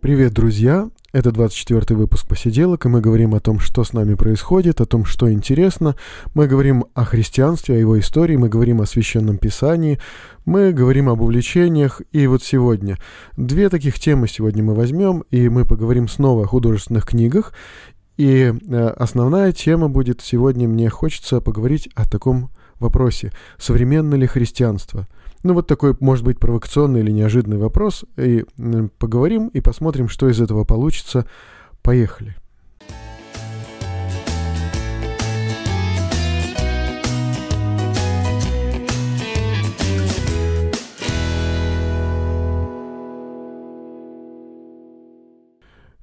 Привет, друзья! Это 24 выпуск «Посиделок», и мы говорим о том, что с нами происходит, о том, что интересно. Мы говорим о христианстве, о его истории, мы говорим о Священном Писании, мы говорим об увлечениях. И вот сегодня две таких темы сегодня мы возьмем, и мы поговорим снова о художественных книгах. И э, основная тема будет сегодня, мне хочется поговорить о таком вопросе. Современно ли христианство – ну, вот такой, может быть, провокационный или неожиданный вопрос. И поговорим и посмотрим, что из этого получится. Поехали.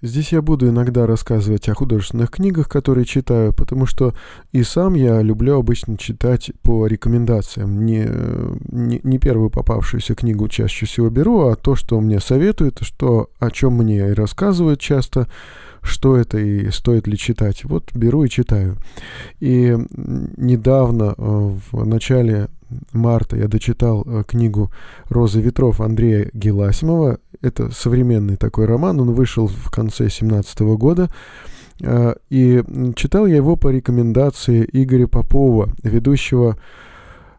Здесь я буду иногда рассказывать о художественных книгах, которые читаю, потому что и сам я люблю обычно читать по рекомендациям. Не, не, не первую попавшуюся книгу чаще всего беру, а то, что мне советуют, что, о чем мне и рассказывают часто, что это и стоит ли читать. Вот беру и читаю. И недавно, э, в начале марта, я дочитал э, книгу «Розы ветров» Андрея Геласимова это современный такой роман, он вышел в конце 17 года. А, и читал я его по рекомендации Игоря Попова, ведущего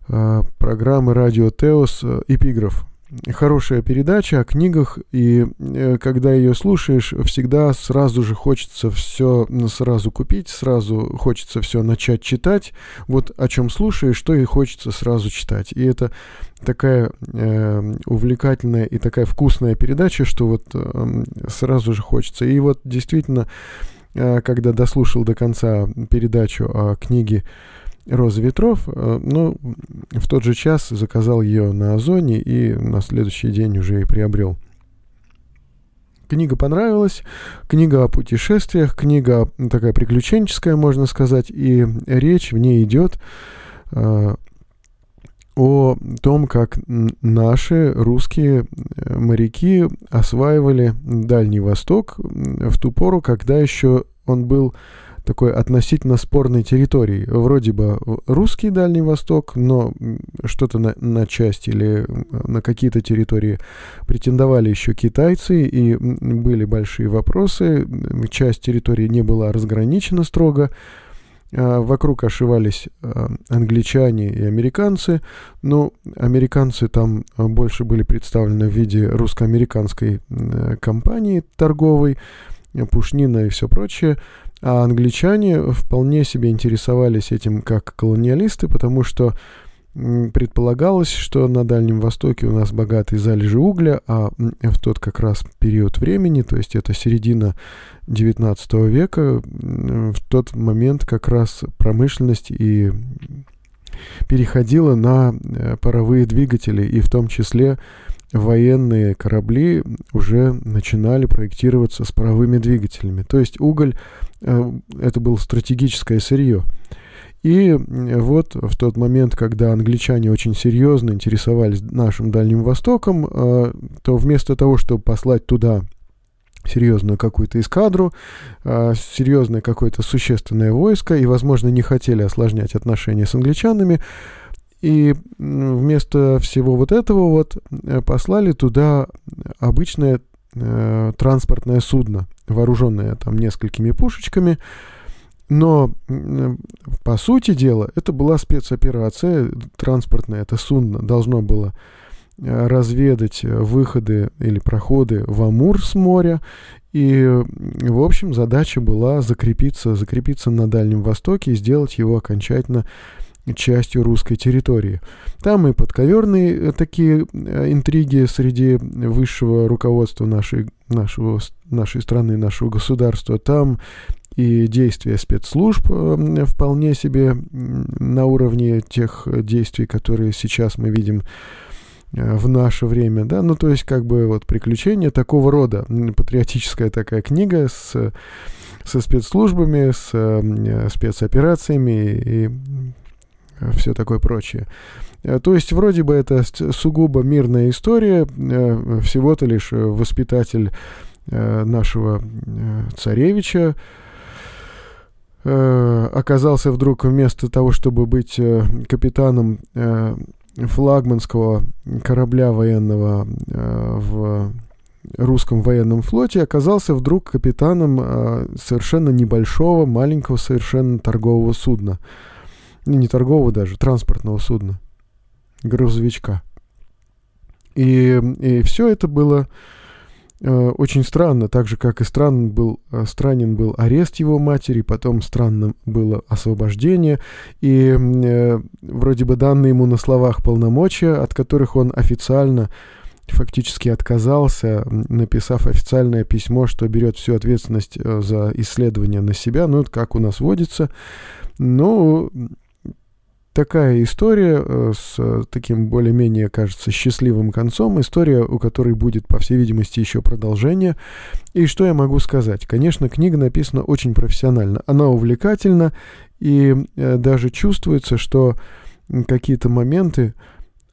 программы «Радио Теос» «Эпиграф» хорошая передача о книгах, и э, когда ее слушаешь, всегда сразу же хочется все сразу купить, сразу хочется все начать читать. Вот о чем слушаешь, что и хочется сразу читать. И это такая э, увлекательная и такая вкусная передача, что вот э, сразу же хочется. И вот действительно, э, когда дослушал до конца передачу о книге «Роза ветров», э, ну, в тот же час заказал ее на Озоне и на следующий день уже и приобрел. Книга понравилась, книга о путешествиях, книга такая приключенческая, можно сказать, и речь в ней идет э, о том, как наши русские э, моряки осваивали Дальний Восток в ту пору, когда еще он был такой относительно спорной территории. Вроде бы русский Дальний Восток, но что-то на, на часть или на какие-то территории претендовали еще китайцы, и были большие вопросы. Часть территории не была разграничена строго. А, вокруг ошивались а, англичане и американцы, но американцы там больше были представлены в виде русско-американской компании торговой, пушнина и все прочее. А англичане вполне себе интересовались этим как колониалисты, потому что предполагалось, что на Дальнем Востоке у нас богатые залежи угля, а в тот как раз период времени, то есть это середина XIX века, в тот момент как раз промышленность и переходила на э, паровые двигатели, и в том числе военные корабли уже начинали проектироваться с паровыми двигателями. То есть уголь э, это было стратегическое сырье. И вот в тот момент, когда англичане очень серьезно интересовались нашим Дальним Востоком, э, то вместо того, чтобы послать туда серьезную какую-то эскадру, э, серьезное какое-то существенное войско, и, возможно, не хотели осложнять отношения с англичанами, и вместо всего вот этого вот э, послали туда обычное э, транспортное судно, вооруженное там несколькими пушечками. Но, э, по сути дела, это была спецоперация транспортная. Это судно должно было э, разведать выходы или проходы в Амур с моря. И, в общем, задача была закрепиться, закрепиться на Дальнем Востоке и сделать его окончательно частью русской территории. Там и подковерные э, такие э, интриги среди высшего руководства нашей, нашего, нашей страны, нашего государства. Там и действия спецслужб э, вполне себе на уровне тех действий, которые сейчас мы видим в наше время, да, ну то есть как бы вот приключения такого рода, патриотическая такая книга с, со спецслужбами, с спецоперациями и все такое прочее. То есть вроде бы это сугубо мирная история, всего-то лишь воспитатель нашего царевича, оказался вдруг вместо того, чтобы быть капитаном флагманского корабля военного в русском военном флоте, оказался вдруг капитаном э, совершенно небольшого, маленького совершенно торгового судна. Не, не торгового даже, транспортного судна, грузовичка. И, и все это было э, очень странно, так же, как и странен был, э, странен был арест его матери, потом странным было освобождение, и э, вроде бы данные ему на словах полномочия, от которых он официально фактически отказался, написав официальное письмо, что берет всю ответственность э, за исследование на себя, ну, как у нас водится. Ну, такая история э, с таким более-менее, кажется, счастливым концом. История, у которой будет, по всей видимости, еще продолжение. И что я могу сказать? Конечно, книга написана очень профессионально. Она увлекательна, и э, даже чувствуется, что какие-то моменты,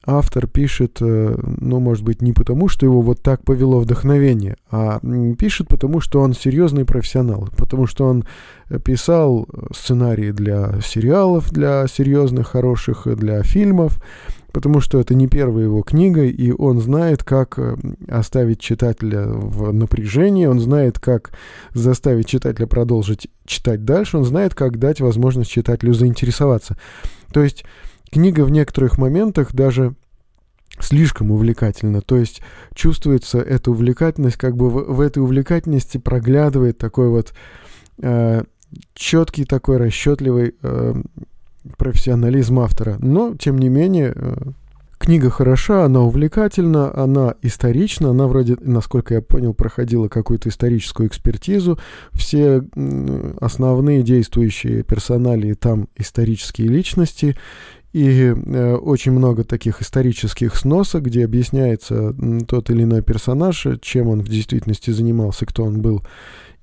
автор пишет, э, ну, может быть, не потому, что его вот так повело вдохновение, а пишет потому, что он серьезный профессионал, потому что он писал сценарии для сериалов, для серьезных, хороших, для фильмов, потому что это не первая его книга, и он знает, как э, оставить читателя в напряжении, он знает, как заставить читателя продолжить читать дальше, он знает, как дать возможность читателю заинтересоваться. То есть книга в некоторых моментах даже слишком увлекательна. То есть чувствуется эта увлекательность, как бы в, в этой увлекательности проглядывает такой вот э, четкий, такой расчетливый э, профессионализм автора. Но, тем не менее, э, книга хороша, она увлекательна, она исторична, она вроде, насколько я понял, проходила какую-то историческую экспертизу. Все основные действующие персонали там исторические личности. И э, очень много таких исторических сносок, где объясняется тот или иной персонаж, чем он в действительности занимался, кто он был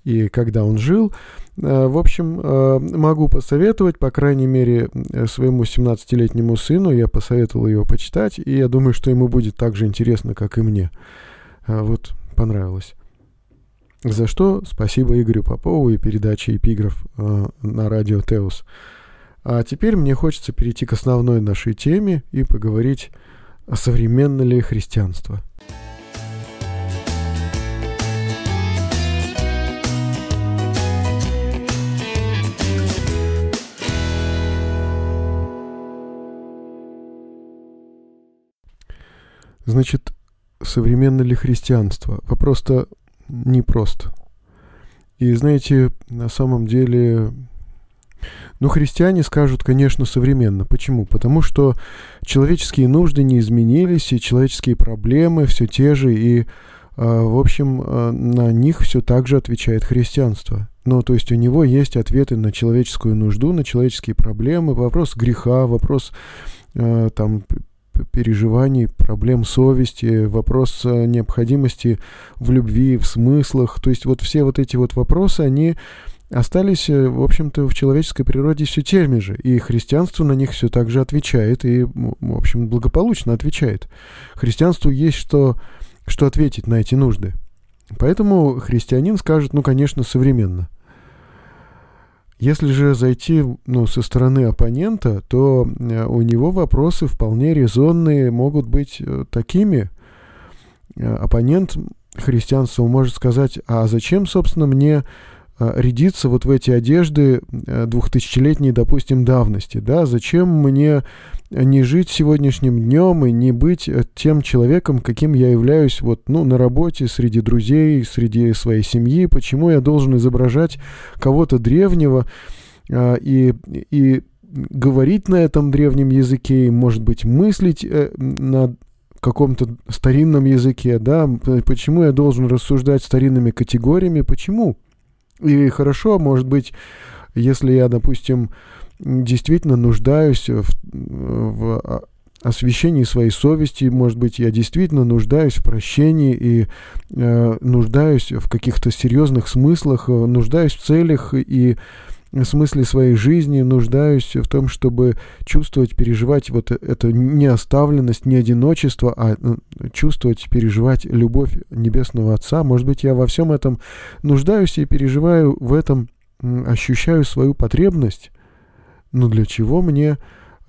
и когда он жил. Э, в общем, э, могу посоветовать, по крайней мере, своему 17-летнему сыну. Я посоветовал его почитать, и я думаю, что ему будет так же интересно, как и мне. Вот, понравилось. За что спасибо Игорю Попову и передаче «Эпиграф» на радио «Теус». А теперь мне хочется перейти к основной нашей теме и поговорить, о современно ли христианство. Значит, современно ли христианство? Вопрос-то непрост. И знаете, на самом деле но христиане скажут, конечно, современно. Почему? Потому что человеческие нужды не изменились, и человеческие проблемы все те же, и, а, в общем, а, на них все так же отвечает христианство. Ну, то есть у него есть ответы на человеческую нужду, на человеческие проблемы, вопрос греха, вопрос а, там переживаний, проблем совести, вопрос необходимости в любви, в смыслах. То есть вот все вот эти вот вопросы, они остались, э, в общем-то, в человеческой природе все теми же, и христианство на них все так же отвечает, и, в общем, благополучно отвечает. Христианству есть что, что ответить на эти нужды. Поэтому христианин скажет, ну, конечно, современно. Если же зайти ну, со стороны оппонента, то э, у него вопросы вполне резонные могут быть э, такими. Оппонент христианства может сказать, а зачем, собственно, мне рядиться вот в эти одежды э, двухтысячелетней, допустим, давности, да, зачем мне не жить сегодняшним днем и не быть э, тем человеком, каким я являюсь вот, ну, на работе, среди друзей, среди своей семьи, почему я должен изображать кого-то древнего и, и говорить на этом древнем языке, и, может быть, мыслить э, на каком-то старинном языке, да, почему я должен рассуждать старинными категориями, почему? И хорошо, может быть, если я, допустим, действительно нуждаюсь в, в освящении своей совести, может быть, я действительно нуждаюсь в прощении и э, нуждаюсь в каких-то серьезных смыслах, э, нуждаюсь в целях и смысле своей жизни, нуждаюсь в том, чтобы чувствовать, переживать вот эту не оставленность, не одиночество, а ну, чувствовать, переживать любовь Небесного Отца. Может быть, я во всем этом нуждаюсь и переживаю в этом, ощущаю свою потребность, но для чего мне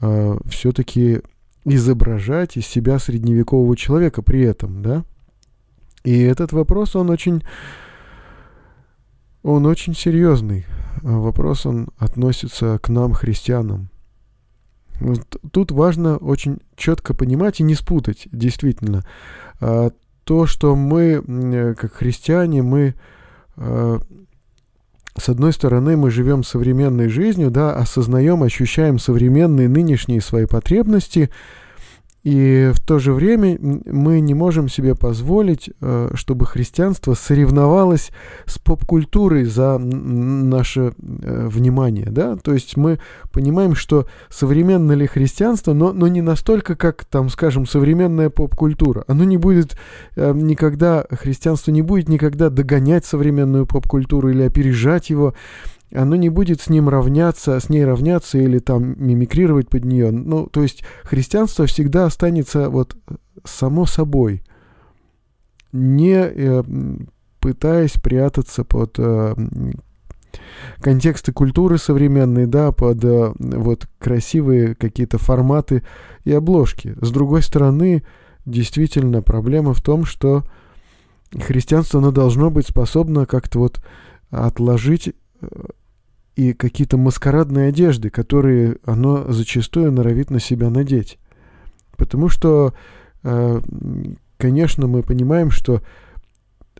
э, все-таки изображать из себя средневекового человека при этом, да? И этот вопрос, он очень, он очень серьезный. Вопрос, он относится к нам, христианам. Тут важно очень четко понимать и не спутать, действительно. А, то, что мы, как христиане, мы а, с одной стороны, мы живем современной жизнью, да, осознаем, ощущаем современные нынешние свои потребности, и в то же время мы не можем себе позволить, э, чтобы христианство соревновалось с поп-культурой за наше э, внимание. Да? То есть мы понимаем, что современное ли христианство, но, но не настолько, как, там, скажем, современная поп-культура. Оно не будет э, никогда, христианство не будет никогда догонять современную поп-культуру или опережать его оно не будет с ним равняться, с ней равняться или там мимикрировать под нее. Ну, то есть христианство всегда останется вот само собой, не э, пытаясь прятаться под э, контексты культуры современной, да, под э, вот красивые какие-то форматы и обложки. С другой стороны, действительно проблема в том, что христианство, оно должно быть способно как-то вот отложить э, и какие-то маскарадные одежды, которые оно зачастую норовит на себя надеть. Потому что, э, конечно, мы понимаем, что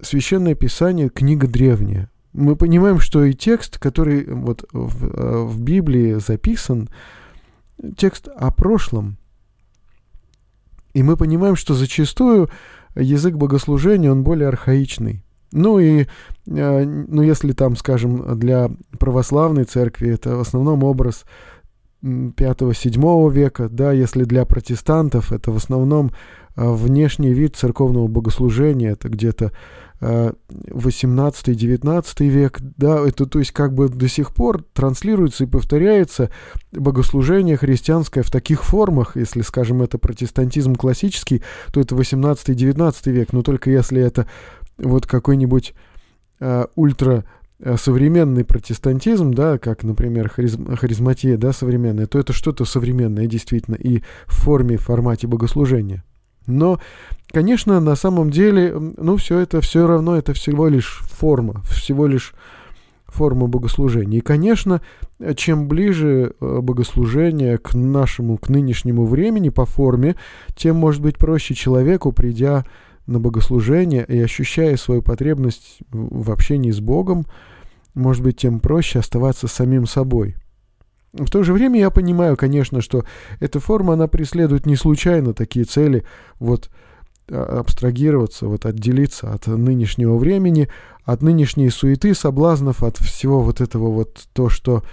Священное Писание — книга древняя. Мы понимаем, что и текст, который вот в, э, в Библии записан, текст о прошлом. И мы понимаем, что зачастую язык богослужения, он более архаичный. Ну и, э, ну если там, скажем, для православной церкви это в основном образ 5-7 века, да, если для протестантов это в основном э, внешний вид церковного богослужения, это где-то 18-19 э, век, да, это то есть как бы до сих пор транслируется и повторяется богослужение христианское в таких формах, если, скажем, это протестантизм классический, то это 18-19 век, но только если это вот какой-нибудь э, ультра э, протестантизм, да, как, например, харизм, харизматия, да, современная, то это что-то современное действительно и в форме, в формате богослужения. Но, конечно, на самом деле, ну, все это все равно, это всего лишь форма, всего лишь форма богослужения. И, конечно, чем ближе э, богослужение к нашему, к нынешнему времени по форме, тем, может быть, проще человеку, придя на богослужение и ощущая свою потребность в общении с Богом, может быть, тем проще оставаться самим собой. В то же время я понимаю, конечно, что эта форма, она преследует не случайно такие цели, вот а, абстрагироваться, вот отделиться от нынешнего времени, от нынешней суеты, соблазнов, от всего вот этого вот то, что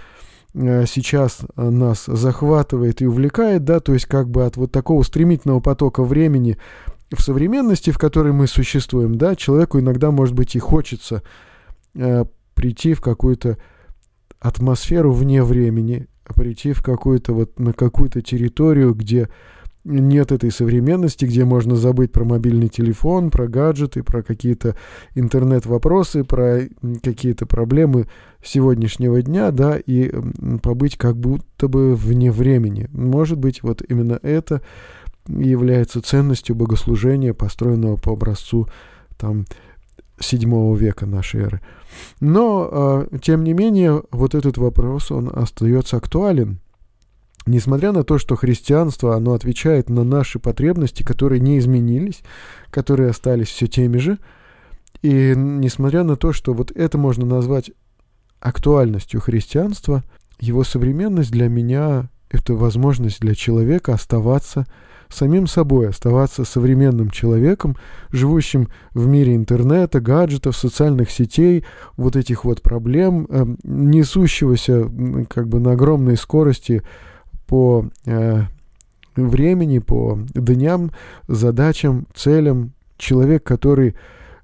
э, сейчас нас захватывает и увлекает, да, то есть как бы от вот такого стремительного потока времени в современности, в которой мы существуем, да, человеку иногда, может быть, и хочется э, прийти в какую-то атмосферу вне времени, прийти в какую-то вот на какую-то территорию, где нет этой современности, где можно забыть про мобильный телефон, про гаджеты, про какие-то интернет-вопросы, про какие-то проблемы сегодняшнего дня, да, и побыть как будто бы вне времени. Может быть, вот именно это является ценностью богослужения, построенного по образцу там, VII века нашей эры. Но, э, тем не менее, вот этот вопрос, он остается актуален. Несмотря на то, что христианство, оно отвечает на наши потребности, которые не изменились, которые остались все теми же, и несмотря на то, что вот это можно назвать актуальностью христианства, его современность для меня — это возможность для человека оставаться самим собой, оставаться современным человеком, живущим в мире интернета, гаджетов, социальных сетей, вот этих вот проблем, э, несущегося как бы на огромной скорости по э, времени, по дням, задачам, целям. Человек, который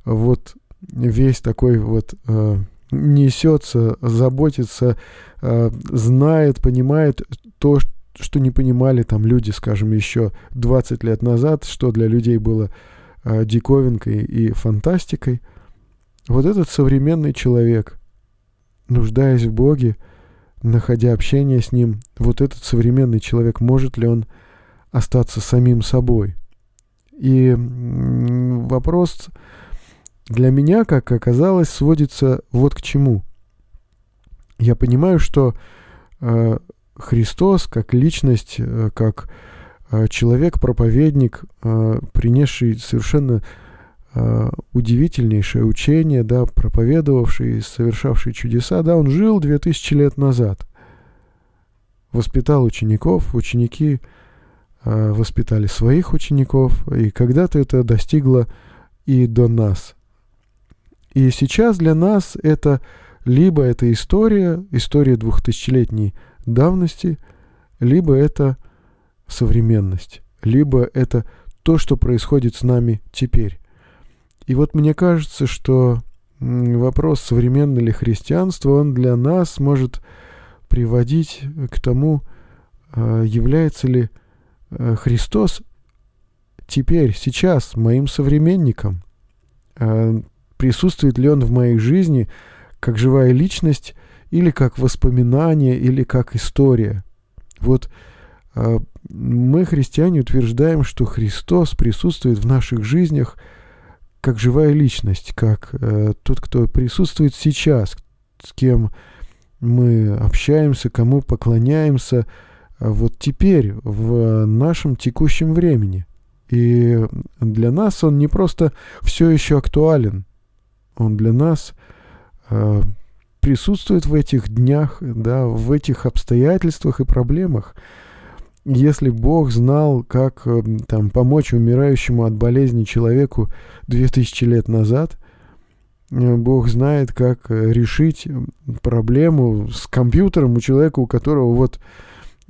вот весь такой вот э, несется, заботится, знает, понимает то, что не понимали там люди, скажем, еще 20 лет назад, что для людей было э, диковинкой и фантастикой. Вот этот современный человек, нуждаясь в Боге, находя общение с Ним, вот этот современный человек, может ли он остаться самим собой? И вопрос для меня, как оказалось, сводится вот к чему. Я понимаю, что э, Христос как личность, э, как э, человек-проповедник, э, принесший совершенно удивительнейшее учение, да, проповедовавший, совершавший чудеса, да, он жил две тысячи лет назад, воспитал учеников, ученики воспитали своих учеников, и когда-то это достигло и до нас. И сейчас для нас это либо это история, история двухтысячелетней давности, либо это современность, либо это то, что происходит с нами теперь. И вот мне кажется, что вопрос, современное ли христианство, он для нас может приводить к тому, а, является ли а, Христос теперь, сейчас моим современником, а, присутствует ли он в моей жизни как живая личность или как воспоминание, или как история. Вот э, мы, христиане, утверждаем, что Христос присутствует в наших жизнях как живая личность, как э, тот, кто присутствует сейчас, с кем мы общаемся, кому поклоняемся, а вот теперь, в нашем текущем времени. И для нас он не просто все еще актуален, он для нас э, присутствует в этих днях, да, в этих обстоятельствах и проблемах. Если Бог знал, как э, там, помочь умирающему от болезни человеку 2000 лет назад, э, Бог знает, как решить проблему с компьютером у человека, у которого вот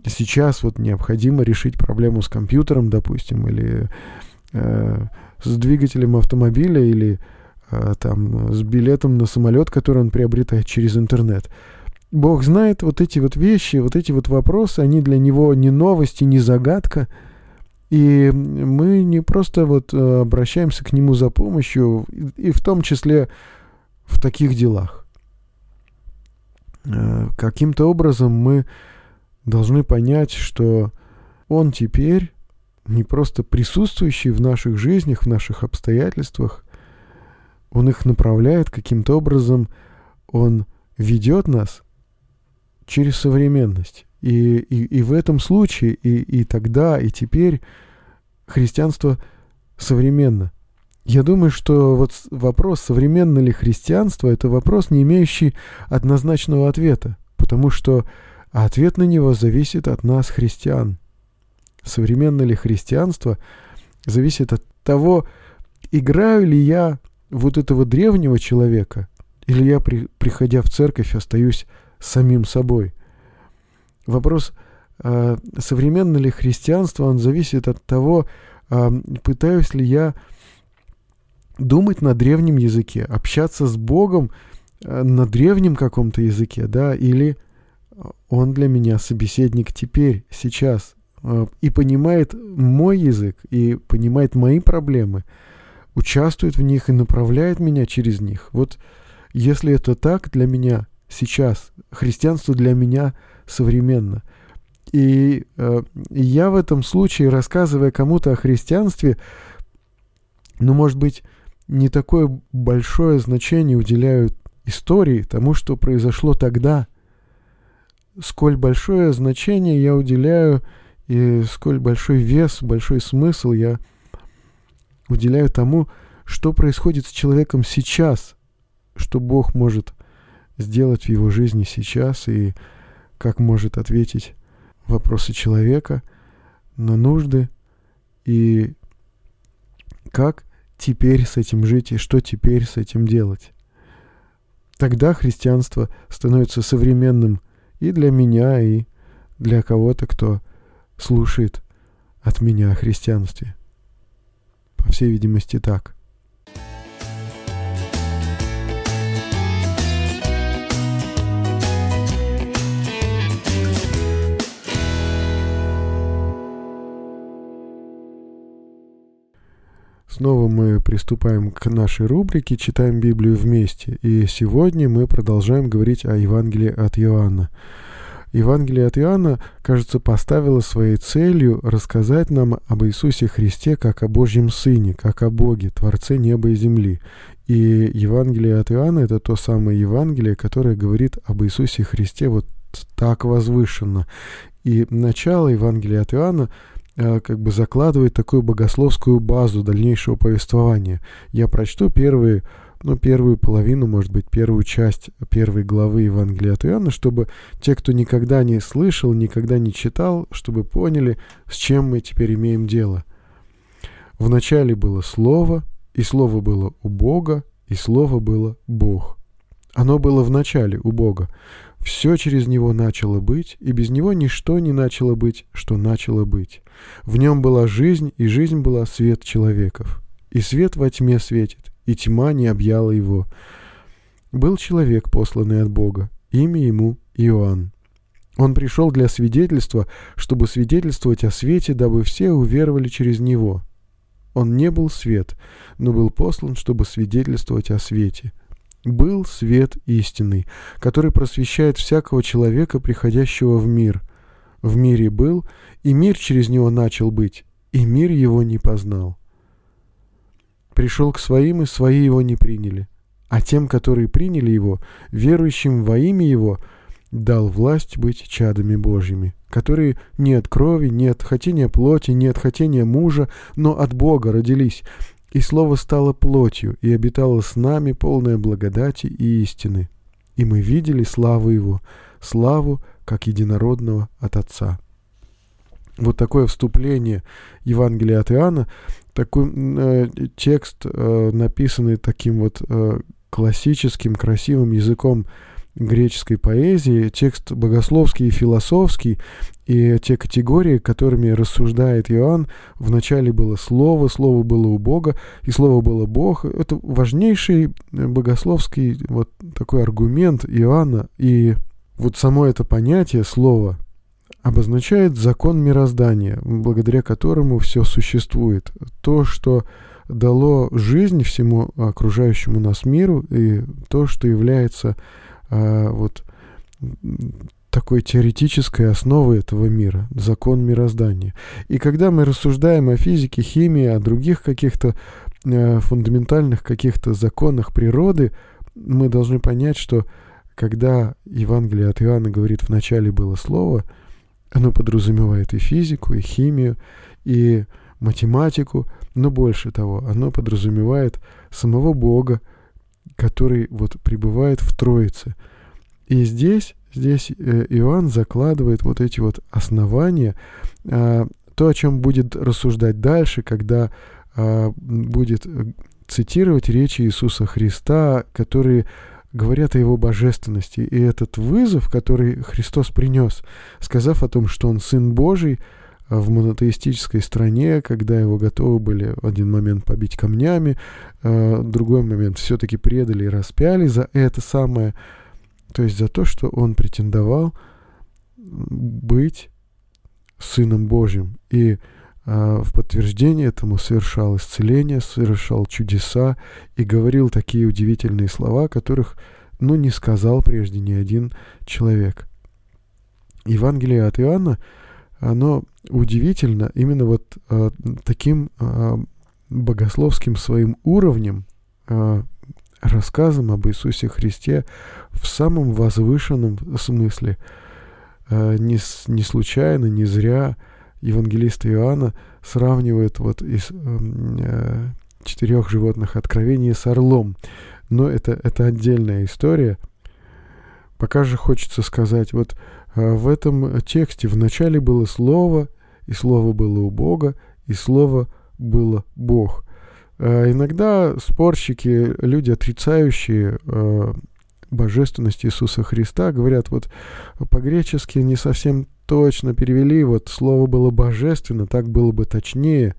сейчас вот необходимо решить проблему с компьютером, допустим, или э, с двигателем автомобиля, или там, с билетом на самолет, который он приобретает через интернет. Бог знает вот эти вот вещи, вот эти вот вопросы, они для него не новости, не загадка. И мы не просто вот э, обращаемся к нему за помощью, и в том числе в таких делах. Э, каким-то образом мы должны понять, что он теперь не просто присутствующий в наших жизнях, в наших обстоятельствах, он их направляет каким-то образом, Он ведет нас через современность. И, и, и в этом случае, и, и тогда, и теперь христианство современно. Я думаю, что вот вопрос, современно ли христианство, это вопрос, не имеющий однозначного ответа, потому что ответ на него зависит от нас, христиан. Современно ли христианство зависит от того, играю ли я вот этого древнего человека, или я, при, приходя в церковь, остаюсь самим собой? Вопрос, э, современно ли христианство, он зависит от того, э, пытаюсь ли я думать на древнем языке, общаться с Богом э, на древнем каком-то языке, да, или он для меня собеседник теперь, сейчас, и понимает мой язык, и понимает мои проблемы – участвует в них и направляет меня через них. Вот если это так для меня сейчас, христианство для меня современно. И э, я в этом случае, рассказывая кому-то о христианстве, ну, может быть, не такое большое значение уделяю истории, тому, что произошло тогда. Сколь большое значение я уделяю и сколь большой вес, большой смысл я уделяю тому, что происходит с человеком сейчас, что Бог может сделать в его жизни сейчас и как может ответить вопросы человека на нужды и как теперь с этим жить и что теперь с этим делать. Тогда христианство становится современным и для меня, и для кого-то, кто слушает от меня о христианстве. По всей видимости, так. Снова мы приступаем к нашей рубрике «Читаем Библию вместе». И сегодня мы продолжаем говорить о Евангелии от Иоанна. Евангелие от Иоанна, кажется, поставило своей целью рассказать нам об Иисусе Христе как о Божьем Сыне, как о Боге, Творце неба и земли. И Евангелие от Иоанна — это то самое Евангелие, которое говорит об Иисусе Христе вот так возвышенно. И начало Евангелия от Иоанна — Э, как бы закладывает такую богословскую базу дальнейшего повествования. Я прочту первые, ну, первую половину, может быть, первую часть первой главы Евангелия от Иоанна, чтобы те, кто никогда не слышал, никогда не читал, чтобы поняли, с чем мы теперь имеем дело. Вначале было Слово, и Слово было у Бога, и Слово было Бог. Оно было в начале у Бога. Все через него начало быть, и без него ничто не начало быть, что начало быть. В нем была жизнь, и жизнь была свет человеков. И свет во тьме светит, и тьма не объяла его. Был человек, посланный от Бога, имя ему Иоанн. Он пришел для свидетельства, чтобы свидетельствовать о свете, дабы все уверовали через него. Он не был свет, но был послан, чтобы свидетельствовать о свете – был свет истинный, который просвещает всякого человека, приходящего в мир. В мире был, и мир через него начал быть, и мир его не познал. Пришел к своим, и свои его не приняли. А тем, которые приняли его, верующим во имя его, дал власть быть чадами Божьими, которые не от крови, не от хотения плоти, не от хотения мужа, но от Бога родились, и Слово стало плотью и обитало с нами полное благодати и истины. И мы видели славу Его, славу как единородного от Отца. Вот такое вступление Евангелия от Иоанна, такой э, текст, э, написанный таким вот э, классическим, красивым языком греческой поэзии, текст богословский и философский, и те категории, которыми рассуждает Иоанн, вначале было Слово, Слово было у Бога, и Слово было Бог. Это важнейший богословский вот такой аргумент Иоанна. И вот само это понятие Слово обозначает закон мироздания, благодаря которому все существует. То, что дало жизнь всему окружающему нас миру, и то, что является а, вот такой теоретической основы этого мира, закон мироздания. И когда мы рассуждаем о физике, химии, о других каких-то э, фундаментальных каких-то законах природы, мы должны понять, что когда Евангелие от Иоанна говорит «в начале было слово», оно подразумевает и физику, и химию, и математику, но больше того, оно подразумевает самого Бога, который вот пребывает в Троице. И здесь, здесь э, Иоанн закладывает вот эти вот основания, а, то, о чем будет рассуждать дальше, когда а, будет э, цитировать речи Иисуса Христа, которые говорят о его божественности. И этот вызов, который Христос принес, сказав о том, что он Сын Божий, а в монотеистической стране, когда его готовы были в один момент побить камнями, в другой момент все-таки предали и распяли за это самое, то есть за то, что он претендовал быть Сыном Божьим. И а, в подтверждение этому совершал исцеление, совершал чудеса и говорил такие удивительные слова, которых, ну, не сказал прежде ни один человек. Евангелие от Иоанна, оно удивительно именно вот а, таким а, богословским своим уровнем, а, рассказом об Иисусе Христе в самом возвышенном смысле. Э, не, не случайно, не зря евангелист Иоанна сравнивает вот из эм, э, четырех животных откровений с орлом. Но это, это отдельная история. Пока же хочется сказать, вот э, в этом тексте вначале было Слово, и Слово было у Бога, и Слово было Бог. Э, иногда спорщики, люди, отрицающие э, божественность Иисуса Христа, говорят, вот по-гречески не совсем точно перевели, вот слово было божественно, так было бы точнее.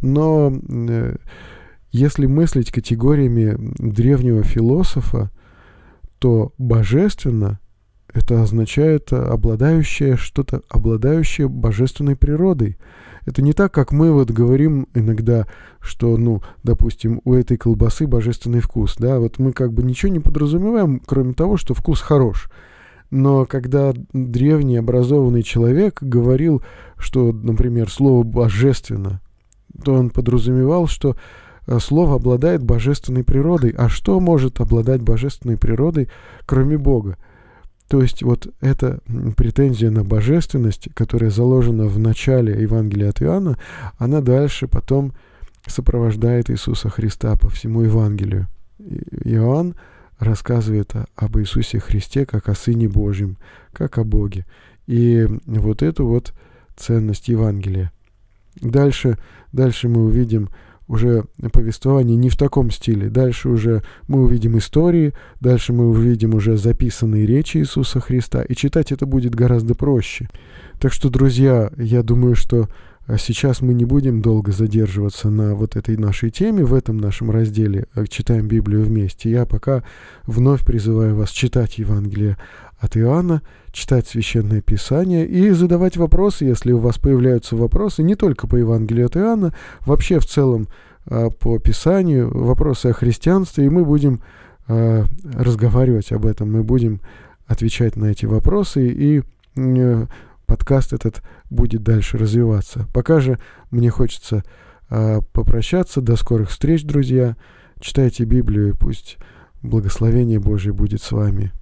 Но э, если мыслить категориями древнего философа, то божественно это означает обладающее что-то, обладающее божественной природой. Это не так, как мы вот говорим иногда, что, ну, допустим, у этой колбасы божественный вкус, да, вот мы как бы ничего не подразумеваем, кроме того, что вкус хорош. Но когда древний образованный человек говорил, что, например, слово «божественно», то он подразумевал, что э, слово обладает божественной природой. А что может обладать божественной природой, кроме Бога? То есть вот эта претензия на божественность, которая заложена в начале Евангелия от Иоанна, она дальше потом сопровождает Иисуса Христа по всему Евангелию. Иоанн рассказывает об Иисусе Христе как о Сыне Божьем, как о Боге. И вот эту вот ценность Евангелия. Дальше, дальше мы увидим уже повествование не в таком стиле. Дальше уже мы увидим истории, дальше мы увидим уже записанные речи Иисуса Христа, и читать это будет гораздо проще. Так что, друзья, я думаю, что а, сейчас мы не будем долго задерживаться на вот этой нашей теме, в этом нашем разделе э, «Читаем Библию вместе». Я пока вновь призываю вас читать Евангелие от Иоанна, читать Священное Писание и задавать вопросы, если у вас появляются вопросы, не только по Евангелию от Иоанна, вообще в целом а, по Писанию, вопросы о христианстве, и мы будем а, разговаривать об этом, мы будем отвечать на эти вопросы, и э, подкаст этот будет дальше развиваться. Пока же мне хочется а, попрощаться. До скорых встреч, друзья. Читайте Библию, и пусть благословение Божье будет с вами.